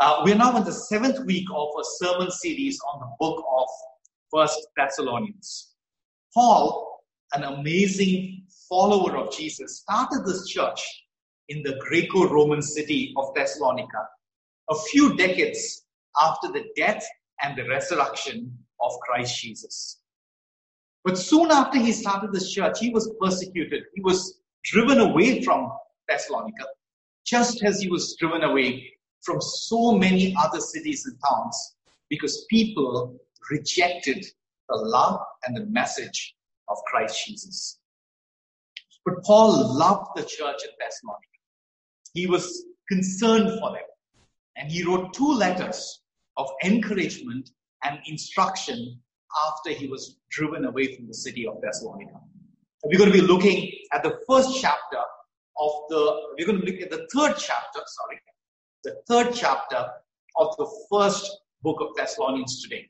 Uh, we're now in the seventh week of a sermon series on the book of First Thessalonians. Paul, an amazing follower of Jesus, started this church in the Greco-Roman city of Thessalonica a few decades after the death and the resurrection of Christ Jesus. But soon after he started this church, he was persecuted. He was driven away from Thessalonica, just as he was driven away from so many other cities and towns because people rejected the love and the message of Christ Jesus. But Paul loved the church at Thessalonica. He was concerned for them. And he wrote two letters of encouragement and instruction after he was driven away from the city of Thessalonica. We're going to be looking at the first chapter of the, we're going to look at the third chapter, sorry, the third chapter of the first book of Thessalonians today.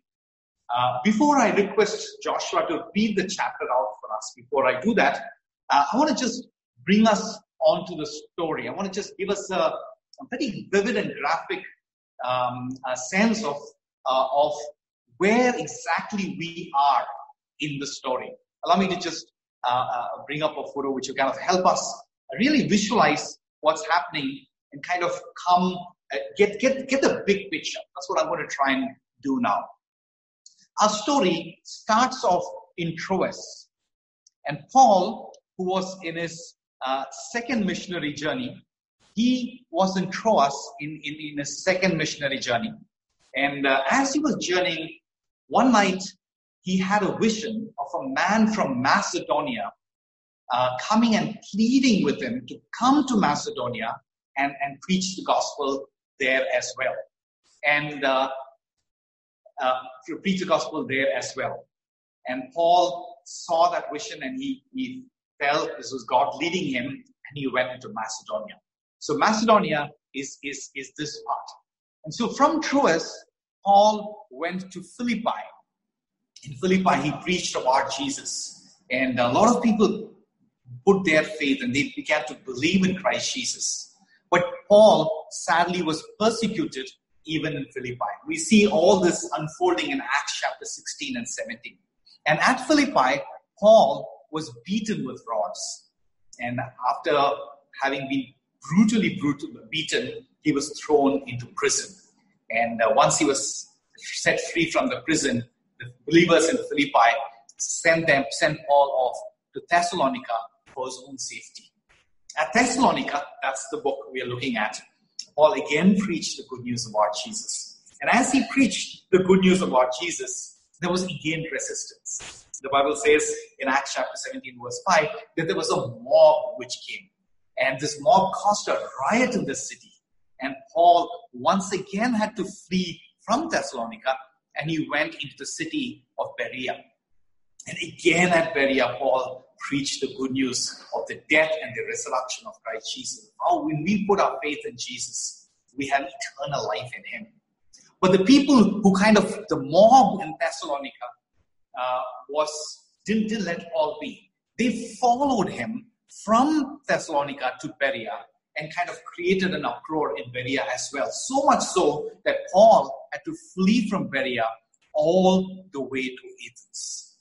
Uh, before I request Joshua to read the chapter out for us, before I do that, uh, I want to just bring us onto the story. I want to just give us a, a very vivid and graphic um, sense of uh, of where exactly we are in the story. Allow me to just uh, uh, bring up a photo which will kind of help us really visualize what's happening and kind of come uh, get get get the big picture. That's what I'm going to try and do now. Our story starts off in Troas, and Paul, who was in his uh, second missionary journey, he was in Troas in, in, in his second missionary journey. And uh, as he was journeying, one night he had a vision of a man from Macedonia uh, coming and pleading with him to come to Macedonia and, and preach the gospel there as well. And uh, uh, to preach the gospel there as well. And Paul saw that vision and he, he felt this was God leading him and he went into Macedonia. So Macedonia is, is, is this part. And so from Troas, Paul went to Philippi. In Philippi, he preached about Jesus. And a lot of people put their faith and they began to believe in Christ Jesus. But Paul sadly was persecuted even in Philippi. We see all this unfolding in Acts chapter 16 and 17. And at Philippi, Paul was beaten with rods. And after having been brutally brutal, beaten, he was thrown into prison. And uh, once he was set free from the prison, the believers in Philippi sent them, sent Paul off to Thessalonica for his own safety. At Thessalonica, that's the book we are looking at, Paul again preached the good news about Jesus. And as he preached the good news about Jesus, there was again resistance. The Bible says in Acts chapter 17, verse 5, that there was a mob which came. And this mob caused a riot in the city. And Paul once again had to flee from Thessalonica and he went into the city of Berea. And again at Berea, Paul preach the good news of the death and the resurrection of Christ Jesus. How when we put our faith in Jesus, we have eternal life in Him. But the people who kind of, the mob in Thessalonica uh, was, didn't, didn't let all be. They followed him from Thessalonica to Berea and kind of created an uproar in Berea as well. So much so that Paul had to flee from Berea all the way to Athens.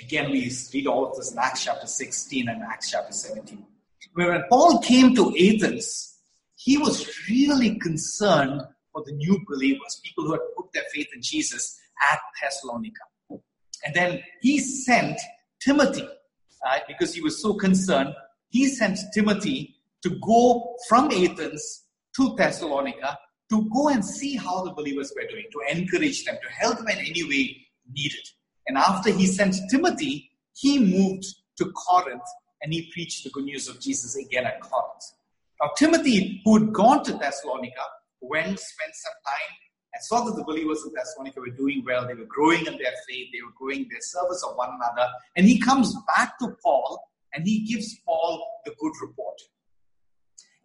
Again, we read all of this in Acts chapter 16 and Acts chapter 17. When Paul came to Athens, he was really concerned for the new believers, people who had put their faith in Jesus at Thessalonica. And then he sent Timothy, uh, because he was so concerned, he sent Timothy to go from Athens to Thessalonica to go and see how the believers were doing, to encourage them, to help them in any way needed. And after he sent Timothy, he moved to Corinth and he preached the good news of Jesus again at Corinth. Now, Timothy, who had gone to Thessalonica, went, spent some time, and saw that the believers in Thessalonica were doing well. They were growing in their faith, they were growing their service of one another. And he comes back to Paul and he gives Paul the good report.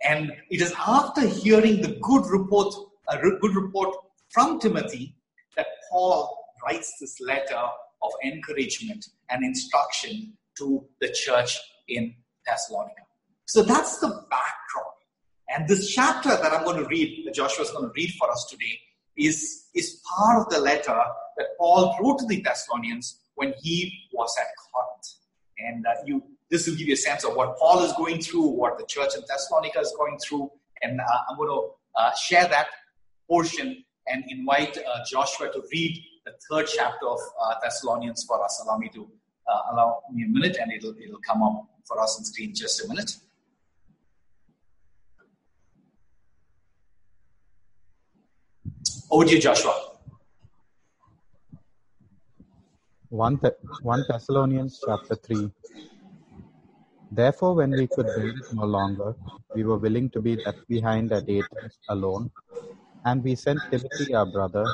And it is after hearing the good report, a good report from Timothy, that Paul writes this letter of encouragement and instruction to the church in Thessalonica. So that's the backdrop. And this chapter that I'm going to read, that Joshua is going to read for us today, is, is part of the letter that Paul wrote to the Thessalonians when he was at Corinth. And uh, you, this will give you a sense of what Paul is going through, what the church in Thessalonica is going through. And uh, I'm going to uh, share that portion and invite uh, Joshua to read the third chapter of uh, Thessalonians for us. Allow me to uh, allow me a minute, and it'll it'll come up for us on screen just a minute. Over to you, Joshua. 1, Th- 1 Thessalonians chapter 3. Therefore, when we could bear it no longer, we were willing to be left behind at Athens alone, and we sent Timothy, our brother,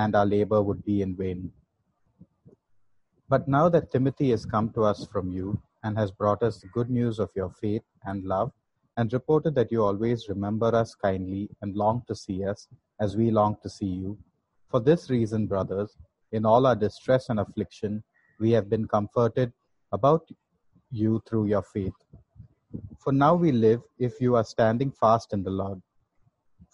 and our labor would be in vain. But now that Timothy has come to us from you, and has brought us the good news of your faith and love, and reported that you always remember us kindly and long to see us, as we long to see you. For this reason, brothers, in all our distress and affliction, we have been comforted about you through your faith. For now we live if you are standing fast in the Lord.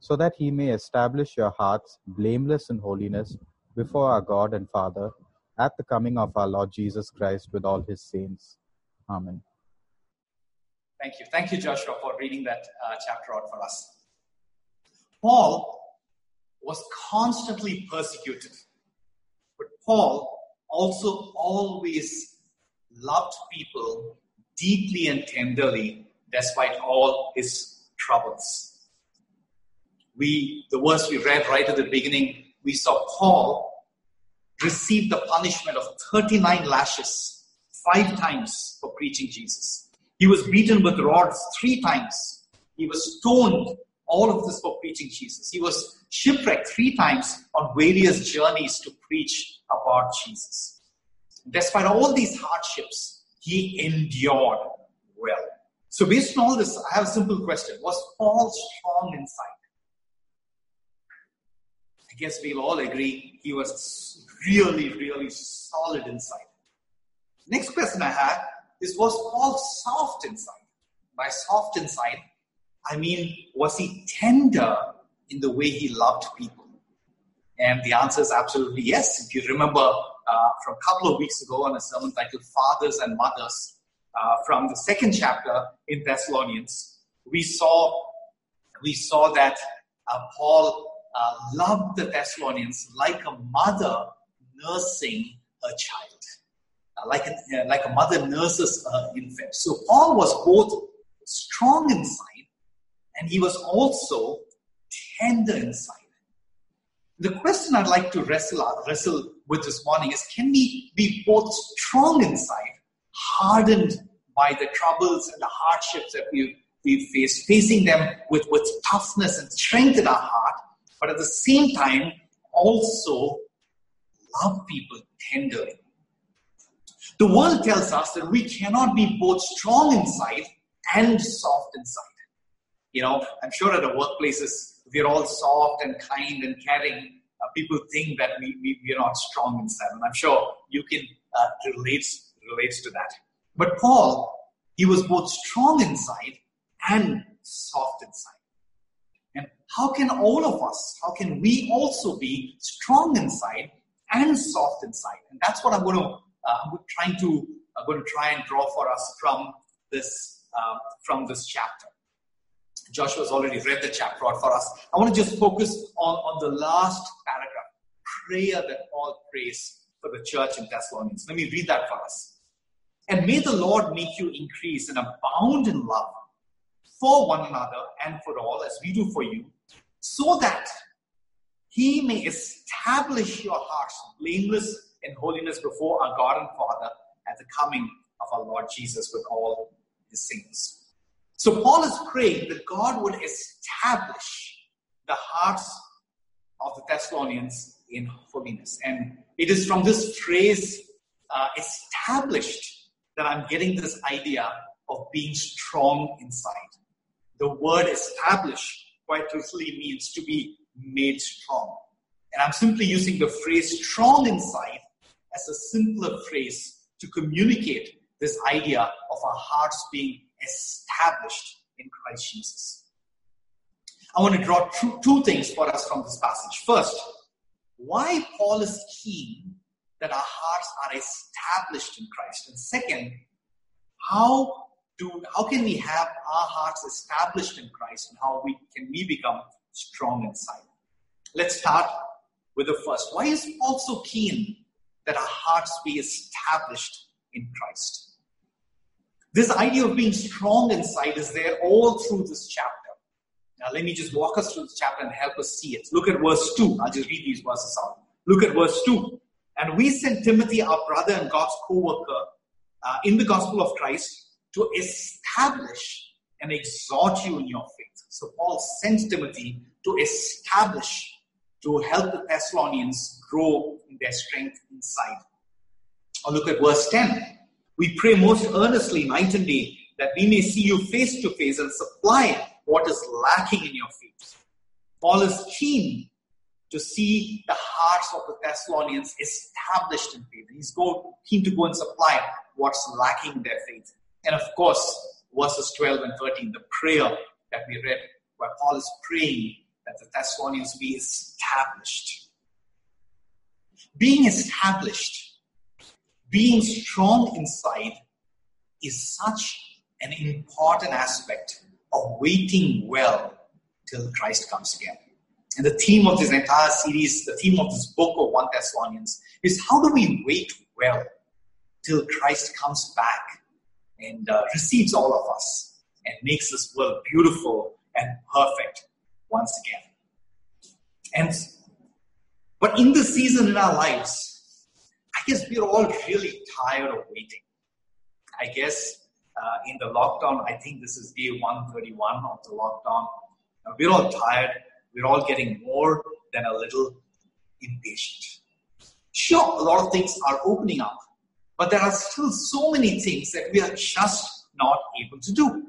so that He may establish your hearts blameless in holiness before our God and Father at the coming of our Lord Jesus Christ with all His saints. Amen. Thank you. Thank you, Joshua, for reading that uh, chapter out for us. Paul was constantly persecuted, but Paul also always loved people deeply and tenderly despite all his troubles. We, the verse we read right at the beginning, we saw Paul receive the punishment of 39 lashes five times for preaching Jesus. He was beaten with rods three times. He was stoned, all of this for preaching Jesus. He was shipwrecked three times on various journeys to preach about Jesus. Despite all these hardships, he endured well. So, based on all this, I have a simple question Was Paul strong inside? I guess we'll all agree he was really, really solid inside. Next question I had is Was Paul soft inside? By soft inside, I mean, was he tender in the way he loved people? And the answer is absolutely yes. If you remember uh, from a couple of weeks ago on a sermon titled Fathers and Mothers, uh, from the second chapter in Thessalonians, we saw we saw that uh, Paul uh, loved the Thessalonians like a mother nursing a child, uh, like a, uh, like a mother nurses an infant. So Paul was both strong inside and he was also tender inside. The question I'd like to wrestle wrestle with this morning is: Can we be both strong inside hardened by the troubles and the hardships that we, we face, facing them with, with toughness and strength in our heart, but at the same time, also love people tenderly. The world tells us that we cannot be both strong inside and soft inside. You know, I'm sure at the workplaces, we're all soft and kind and caring. Uh, people think that we, we, are not strong inside. And I'm sure you can uh, relate, relate to that. But Paul, he was both strong inside and soft inside. How can all of us, how can we also be strong inside and soft inside? And that's what I'm going to, uh, I'm trying to, I'm going to try and draw for us from this, uh, from this chapter. Joshua's already read the chapter out for us. I want to just focus on, on the last paragraph, prayer that Paul prays for the church in Thessalonians. Let me read that for us. And may the Lord make you increase and abound in love for one another and for all, as we do for you, so that he may establish your hearts blameless in holiness before our God and Father at the coming of our Lord Jesus with all his saints. So Paul is praying that God would establish the hearts of the Thessalonians in holiness. And it is from this phrase, uh, established, that I'm getting this idea of being strong inside. The word establish quite literally means to be made strong. And I'm simply using the phrase strong inside as a simpler phrase to communicate this idea of our hearts being established in Christ Jesus. I want to draw two, two things for us from this passage. First, why Paul is keen that our hearts are established in Christ. And second, how do how can we have our hearts established in Christ and how we can we become strong inside? Let's start with the first. Why is Paul so keen that our hearts be established in Christ? This idea of being strong inside is there all through this chapter. Now, let me just walk us through this chapter and help us see it. Look at verse 2. I'll just read these verses out. Look at verse 2. And we sent Timothy, our brother and God's co worker, uh, in the gospel of Christ to establish and exhort you in your faith. So, Paul sent Timothy to establish, to help the Thessalonians grow in their strength inside. Or look at verse 10. We pray most earnestly night and day that we may see you face to face and supply what is lacking in your faith. Paul is keen to see the hearts of the Thessalonians established in faith. He's go, keen to go and supply what's lacking in their faith. And of course, verses 12 and 13, the prayer that we read, where Paul is praying that the Thessalonians be established. Being established being strong inside is such an important aspect of waiting well till Christ comes again. And the theme of this entire series, the theme of this book of 1 Thessalonians, is how do we wait well till Christ comes back and uh, receives all of us and makes this world beautiful and perfect once again. And but in this season in our lives, I guess we're all really tired of waiting. I guess uh, in the lockdown, I think this is day 131 of the lockdown. Uh, we're all tired. We're all getting more than a little impatient. Sure, a lot of things are opening up, but there are still so many things that we are just not able to do.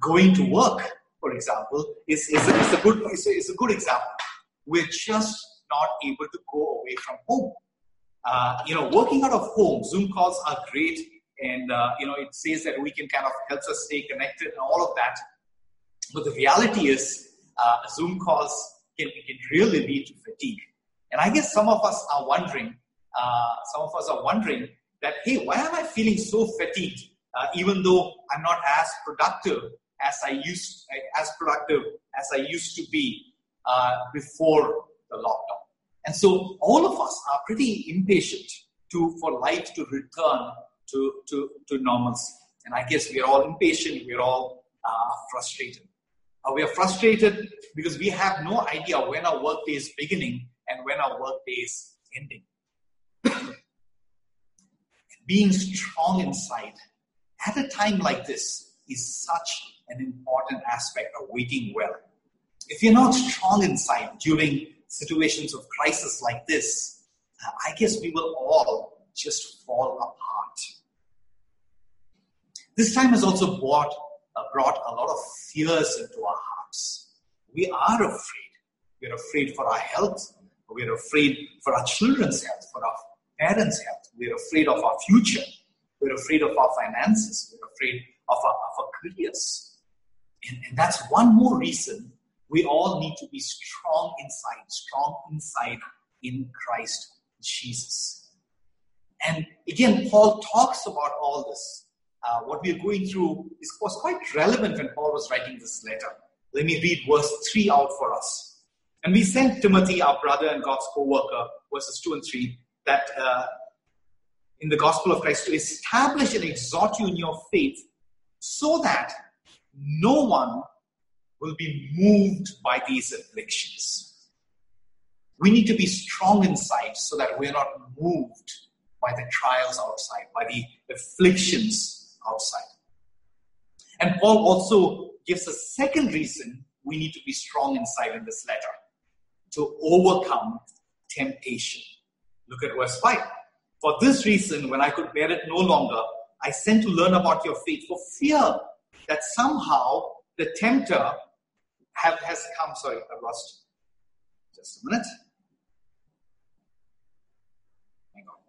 Going to work, for example, is, is, a, is, a, good, is, a, is a good example. We're just not able to go away from home. Uh, you know, working out of home, Zoom calls are great, and uh, you know, it says that we can kind of helps us stay connected and all of that. But the reality is, uh, Zoom calls can, can really lead to fatigue. And I guess some of us are wondering, uh, some of us are wondering that, hey, why am I feeling so fatigued, uh, even though I'm not as productive as I used, as productive as I used to be before the lockdown? And so all of us are pretty impatient to, for life to return to, to, to normalcy. And I guess we are all impatient, we are all uh, frustrated. Uh, we are frustrated because we have no idea when our workday is beginning and when our workday is ending. Being strong inside at a time like this is such an important aspect of waiting well. If you're not strong inside during situations of crisis like this, I guess we will all just fall apart. This time has also brought, uh, brought a lot of fears into our hearts. We are afraid. We're afraid for our health. We're afraid for our children's health, for our parents' health. We're afraid of our future. We're afraid of our finances. We're afraid of our, of our careers. And, and that's one more reason we all need to be strong inside, strong inside in Christ Jesus. And again, Paul talks about all this. Uh, what we are going through is, was quite relevant when Paul was writing this letter. Let me read verse 3 out for us. And we sent Timothy, our brother and God's co worker, verses 2 and 3, that uh, in the gospel of Christ to establish and exhort you in your faith so that no one will be moved by these afflictions. We need to be strong inside so that we're not moved by the trials outside, by the afflictions outside. And Paul also gives a second reason we need to be strong inside in this letter to overcome temptation. Look at verse 5. For this reason, when I could bear it no longer, I sent to learn about your faith for fear that somehow the tempter have, has come. Sorry, I lost. Just a minute. Hang on.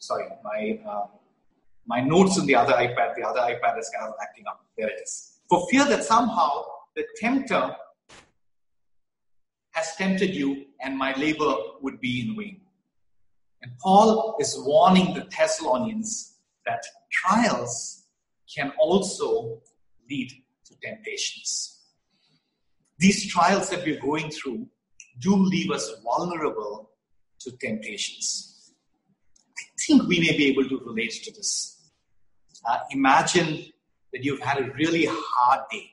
Sorry, my uh, my notes in the other iPad. The other iPad is kind of acting up. There it is. For fear that somehow the tempter has tempted you and my labor would be in vain. And Paul is warning the Thessalonians that trials can also lead to temptations. These trials that we're going through do leave us vulnerable to temptations. I think we may be able to relate to this. Uh, imagine that you've had a really hard day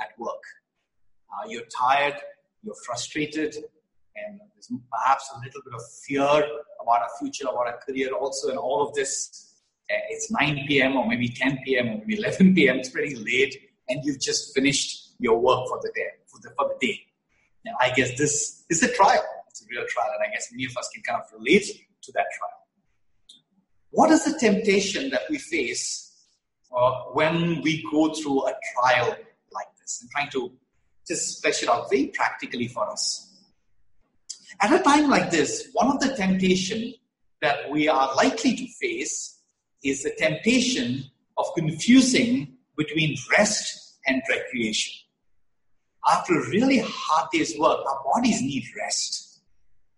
at work. Uh, you're tired, you're frustrated, and there's perhaps a little bit of fear about our future, about our career also, and all of this. Uh, it's 9 p.m. or maybe 10 p.m. or maybe 11 p.m. It's pretty late, and you've just finished your work for the day. For the, for the day. Now, I guess this is a trial. It's a real trial, and I guess many of us can kind of relate to that trial. What is the temptation that we face uh, when we go through a trial like this? I'm trying to just flesh it out very practically for us. At a time like this, one of the temptation that we are likely to face is the temptation of confusing between rest and recreation. After a really hard day's work, our bodies need rest.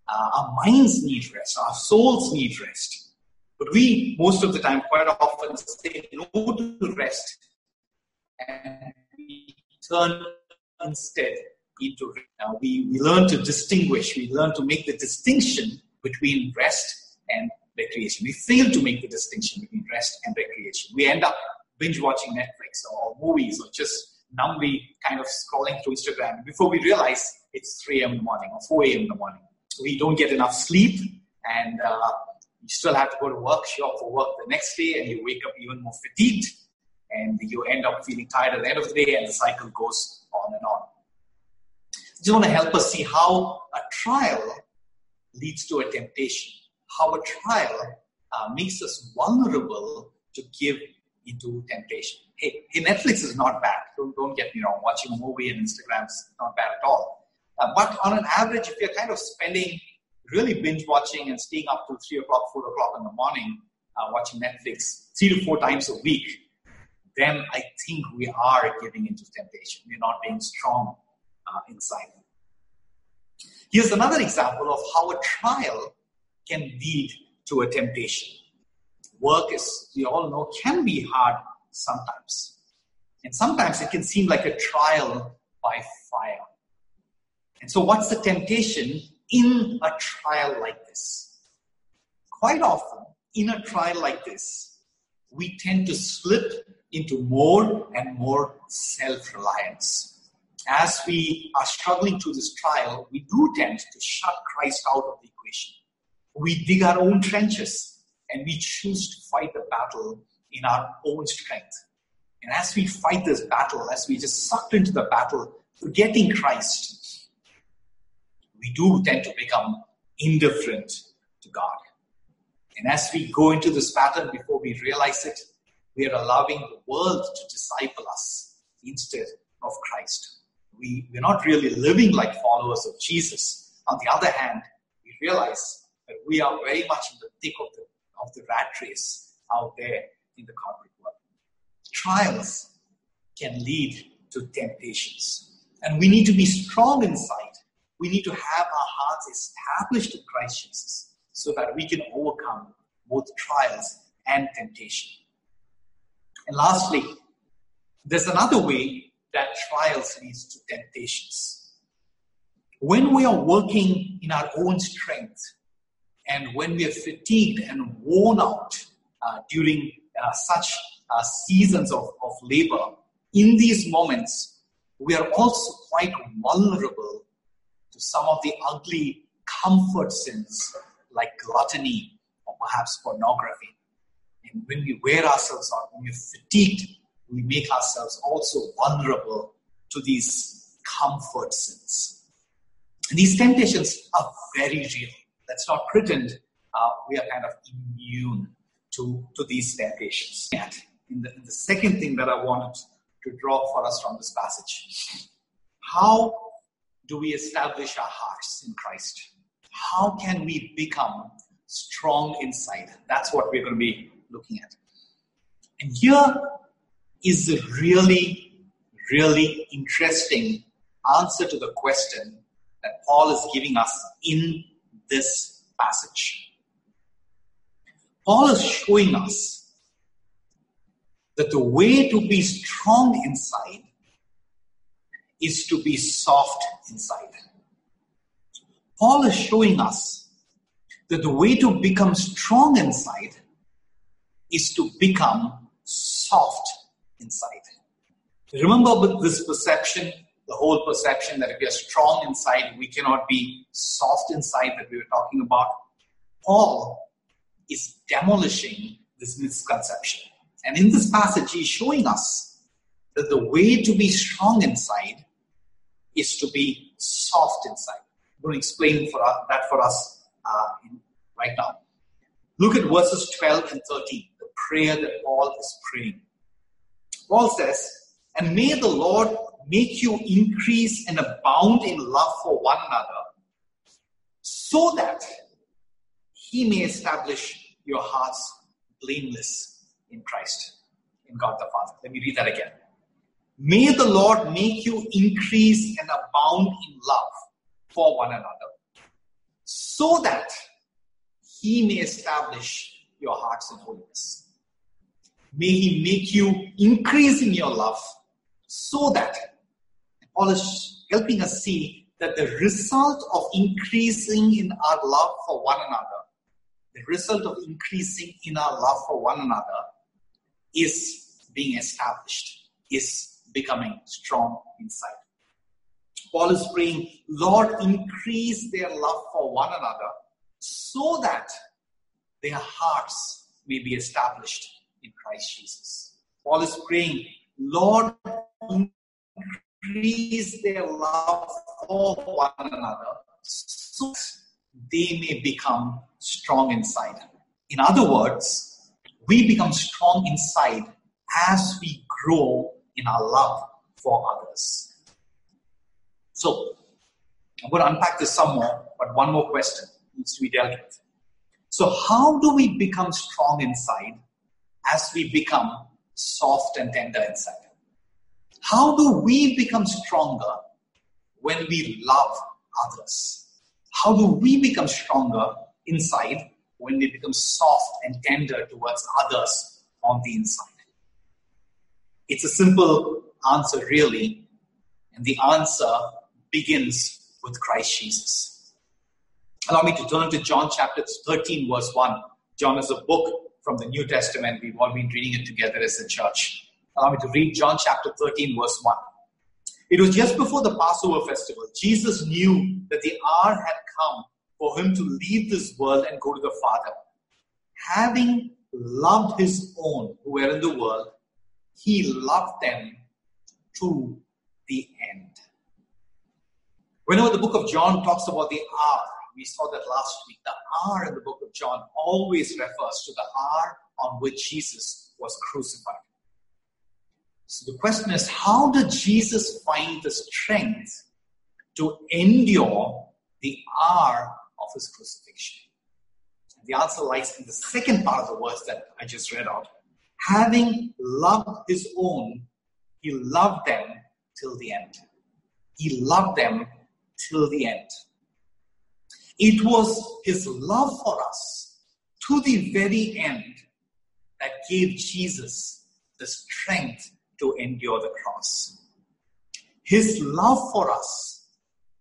Uh, our minds need rest. Our souls need rest. But we, most of the time, quite often say no to rest and we turn instead uh, we, we learn to distinguish, we learn to make the distinction between rest and recreation. We fail to make the distinction between rest and recreation. We end up binge watching Netflix or movies or just numbly kind of scrolling through Instagram before we realize it's 3 a.m. in the morning or 4 a.m. in the morning. We don't get enough sleep and uh, you still have to go to work, show up for work the next day, and you wake up even more fatigued and you end up feeling tired at the end of the day, and the cycle goes on and on. Just want to help us see how a trial leads to a temptation, how a trial uh, makes us vulnerable to give into temptation. Hey, hey, Netflix is not bad. Don't, don't get me wrong. Watching a movie and Instagram is not bad at all. Uh, but on an average, if you're kind of spending really binge watching and staying up till 3 o'clock, 4 o'clock in the morning, uh, watching Netflix three to four times a week, then I think we are giving into temptation. We're not being strong uh, inside. Here's another example of how a trial can lead to a temptation. Work, as we all know, can be hard sometimes. And sometimes it can seem like a trial by fire. And so, what's the temptation in a trial like this? Quite often, in a trial like this, we tend to slip into more and more self reliance. As we are struggling through this trial, we do tend to shut Christ out of the equation. We dig our own trenches and we choose to fight the battle in our own strength. And as we fight this battle, as we just sucked into the battle, forgetting Christ, we do tend to become indifferent to God. And as we go into this pattern before we realize it, we are allowing the world to disciple us instead of Christ. We, we're not really living like followers of Jesus. On the other hand, we realize that we are very much in the thick of the, of the rat race out there in the corporate world. Trials can lead to temptations. And we need to be strong inside. We need to have our hearts established in Christ Jesus so that we can overcome both trials and temptation. And lastly, There's another way that trials leads to temptations. When we are working in our own strength and when we are fatigued and worn out uh, during uh, such uh, seasons of, of labor, in these moments, we are also quite vulnerable to some of the ugly comfort sins like gluttony or perhaps pornography. When we wear ourselves out, when we're fatigued, we make ourselves also vulnerable to these comfort sins. And these temptations are very real. Let's not pretend uh, we are kind of immune to, to these temptations. And the, the second thing that I wanted to draw for us from this passage, how do we establish our hearts in Christ? How can we become strong inside? That's what we're going to be looking at. And here is a really, really interesting answer to the question that Paul is giving us in this passage. Paul is showing us that the way to be strong inside is to be soft inside. Paul is showing us that the way to become strong inside is to become soft inside. Remember this perception, the whole perception that if we are strong inside, we cannot be soft inside that we were talking about. Paul is demolishing this misconception. And in this passage, he's showing us that the way to be strong inside is to be soft inside. I'm going to explain for us, that for us uh, right now. Look at verses 12 and 13, the prayer that Paul is praying. Paul says, And may the Lord make you increase and abound in love for one another, so that he may establish your hearts blameless in Christ, in God the Father. Let me read that again. May the Lord make you increase and abound in love for one another, so that he may establish your hearts in holiness. May He make you increase in your love so that Paul is helping us see that the result of increasing in our love for one another, the result of increasing in our love for one another is being established, is becoming strong inside. Paul is praying, Lord, increase their love for one another so that their hearts may be established in Christ Jesus. Paul is praying, Lord, increase their love for one another so they may become strong inside. In other words, we become strong inside as we grow in our love for others. So, I'm going to unpack this some more, but one more question needs to be dealt with. So, how do we become strong inside as we become soft and tender inside? How do we become stronger when we love others? How do we become stronger inside when we become soft and tender towards others on the inside? It's a simple answer, really, and the answer begins with Christ Jesus. Allow me to turn to John chapter 13, verse 1. John is a book from the New Testament. We've all been reading it together as a church. Allow me to read John chapter 13, verse 1. It was just before the Passover festival. Jesus knew that the hour had come for him to leave this world and go to the Father. Having loved his own who were in the world, he loved them to the end. Whenever the book of John talks about the hour, we saw that last week. The hour in the book of John always refers to the hour on which Jesus was crucified. So the question is how did Jesus find the strength to endure the hour of his crucifixion? And the answer lies in the second part of the verse that I just read out. Having loved his own, he loved them till the end. He loved them till the end. It was his love for us to the very end that gave Jesus the strength to endure the cross. His love for us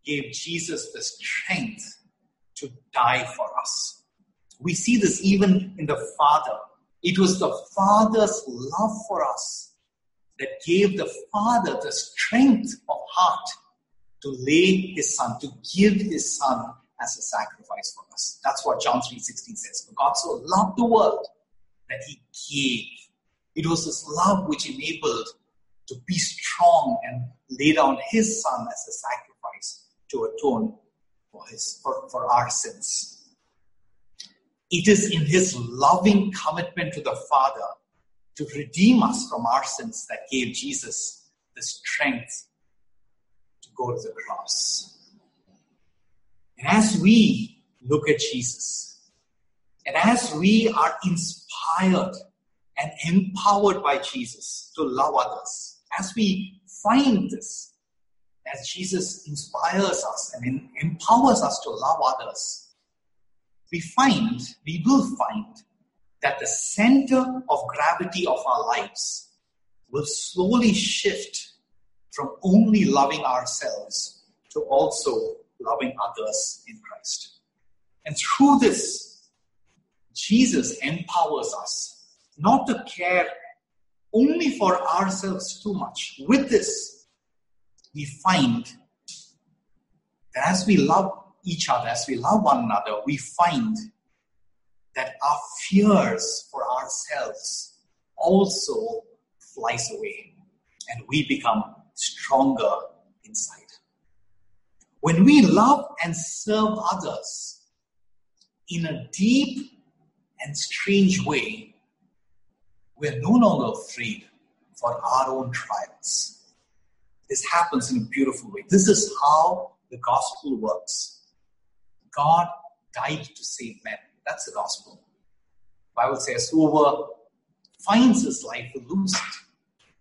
gave Jesus the strength to die for us. We see this even in the Father. It was the Father's love for us that gave the Father the strength of heart to lay his son, to give his son as a sacrifice for us. That's what John 3.16 says. For God so loved the world that he gave. It was his love which enabled to be strong and lay down his son as a sacrifice to atone for his for, for our sins. It is in his loving commitment to the Father to redeem us from our sins that gave Jesus the strength to go to the cross. And as we look at Jesus, and as we are inspired and empowered by Jesus to love others, as we find this, as Jesus inspires us and empowers us to love others, we find, we will find that the center of gravity of our lives will slowly shift from only loving ourselves to also loving others in Christ. And through this, Jesus empowers us not to care only for ourselves too much. With this, we find that as we love each other, as we love one another, we find that our fears for ourselves also flies away and we become stronger inside. When we love and serve others in a deep and strange way, we're no longer afraid for our own trials. This happens in a beautiful way. This is how the gospel works. God died to save men. That's the gospel. The Bible says, whoever finds his life will lose it.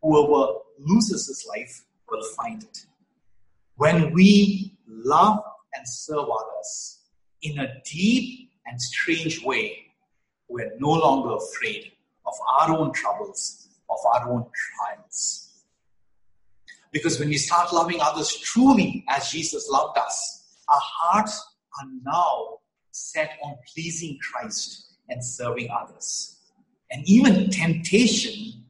Whoever loses his life will find it. When we love and serve others in a deep and strange way, we're no longer afraid of our own troubles, of our own trials. Because when we start loving others truly as Jesus loved us, our hearts are now set on pleasing Christ and serving others. And even temptation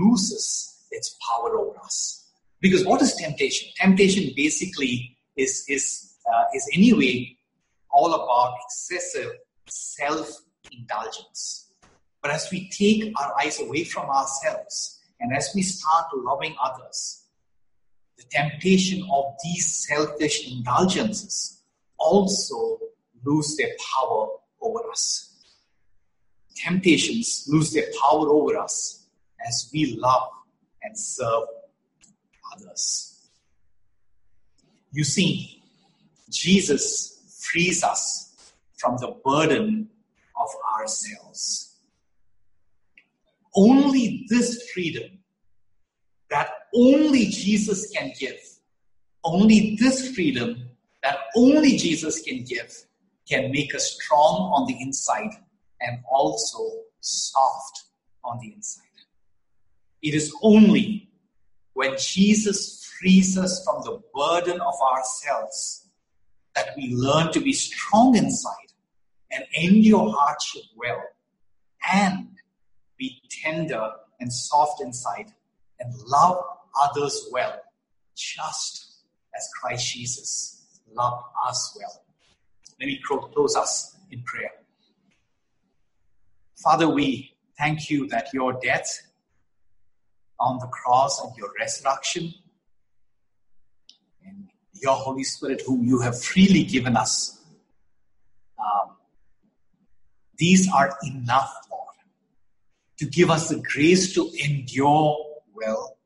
loses its power over us. Because what is temptation? Temptation basically is, is, uh, is anyway all about excessive self indulgence. But as we take our eyes away from ourselves and as we start loving others, the temptation of these selfish indulgences also lose their power over us. Temptations lose their power over us as we love and serve others. You see, Jesus frees us from the burden of ourselves. Only this freedom that only Jesus can give, only this freedom that only Jesus can give can make us strong on the inside and also soft on the inside. It is only when Jesus frees us from the burden of ourselves that we learn to be strong inside and endure hardship well and be tender and soft inside and love others well, just as Christ Jesus loved us well. Let me close us in prayer. Father, we thank you that your death on the cross and your resurrection your Holy Spirit, whom you have freely given us, um, these are enough, Lord, to give us the grace to endure well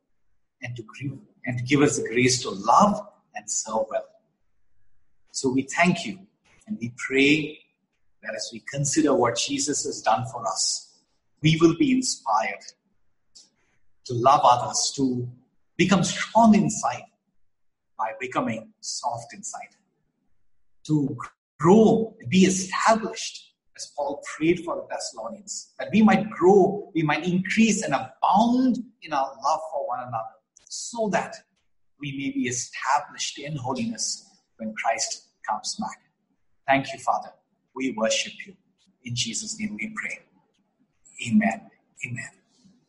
and to give, and to give us the grace to love and serve well. So we thank you and we pray that as we consider what Jesus has done for us, we will be inspired to love others, to become strong inside by becoming soft inside, to grow, be established as Paul prayed for the Thessalonians, that we might grow, we might increase and abound in our love for one another, so that we may be established in holiness when Christ comes back. Thank you, Father. We worship you. In Jesus' name we pray. Amen. Amen.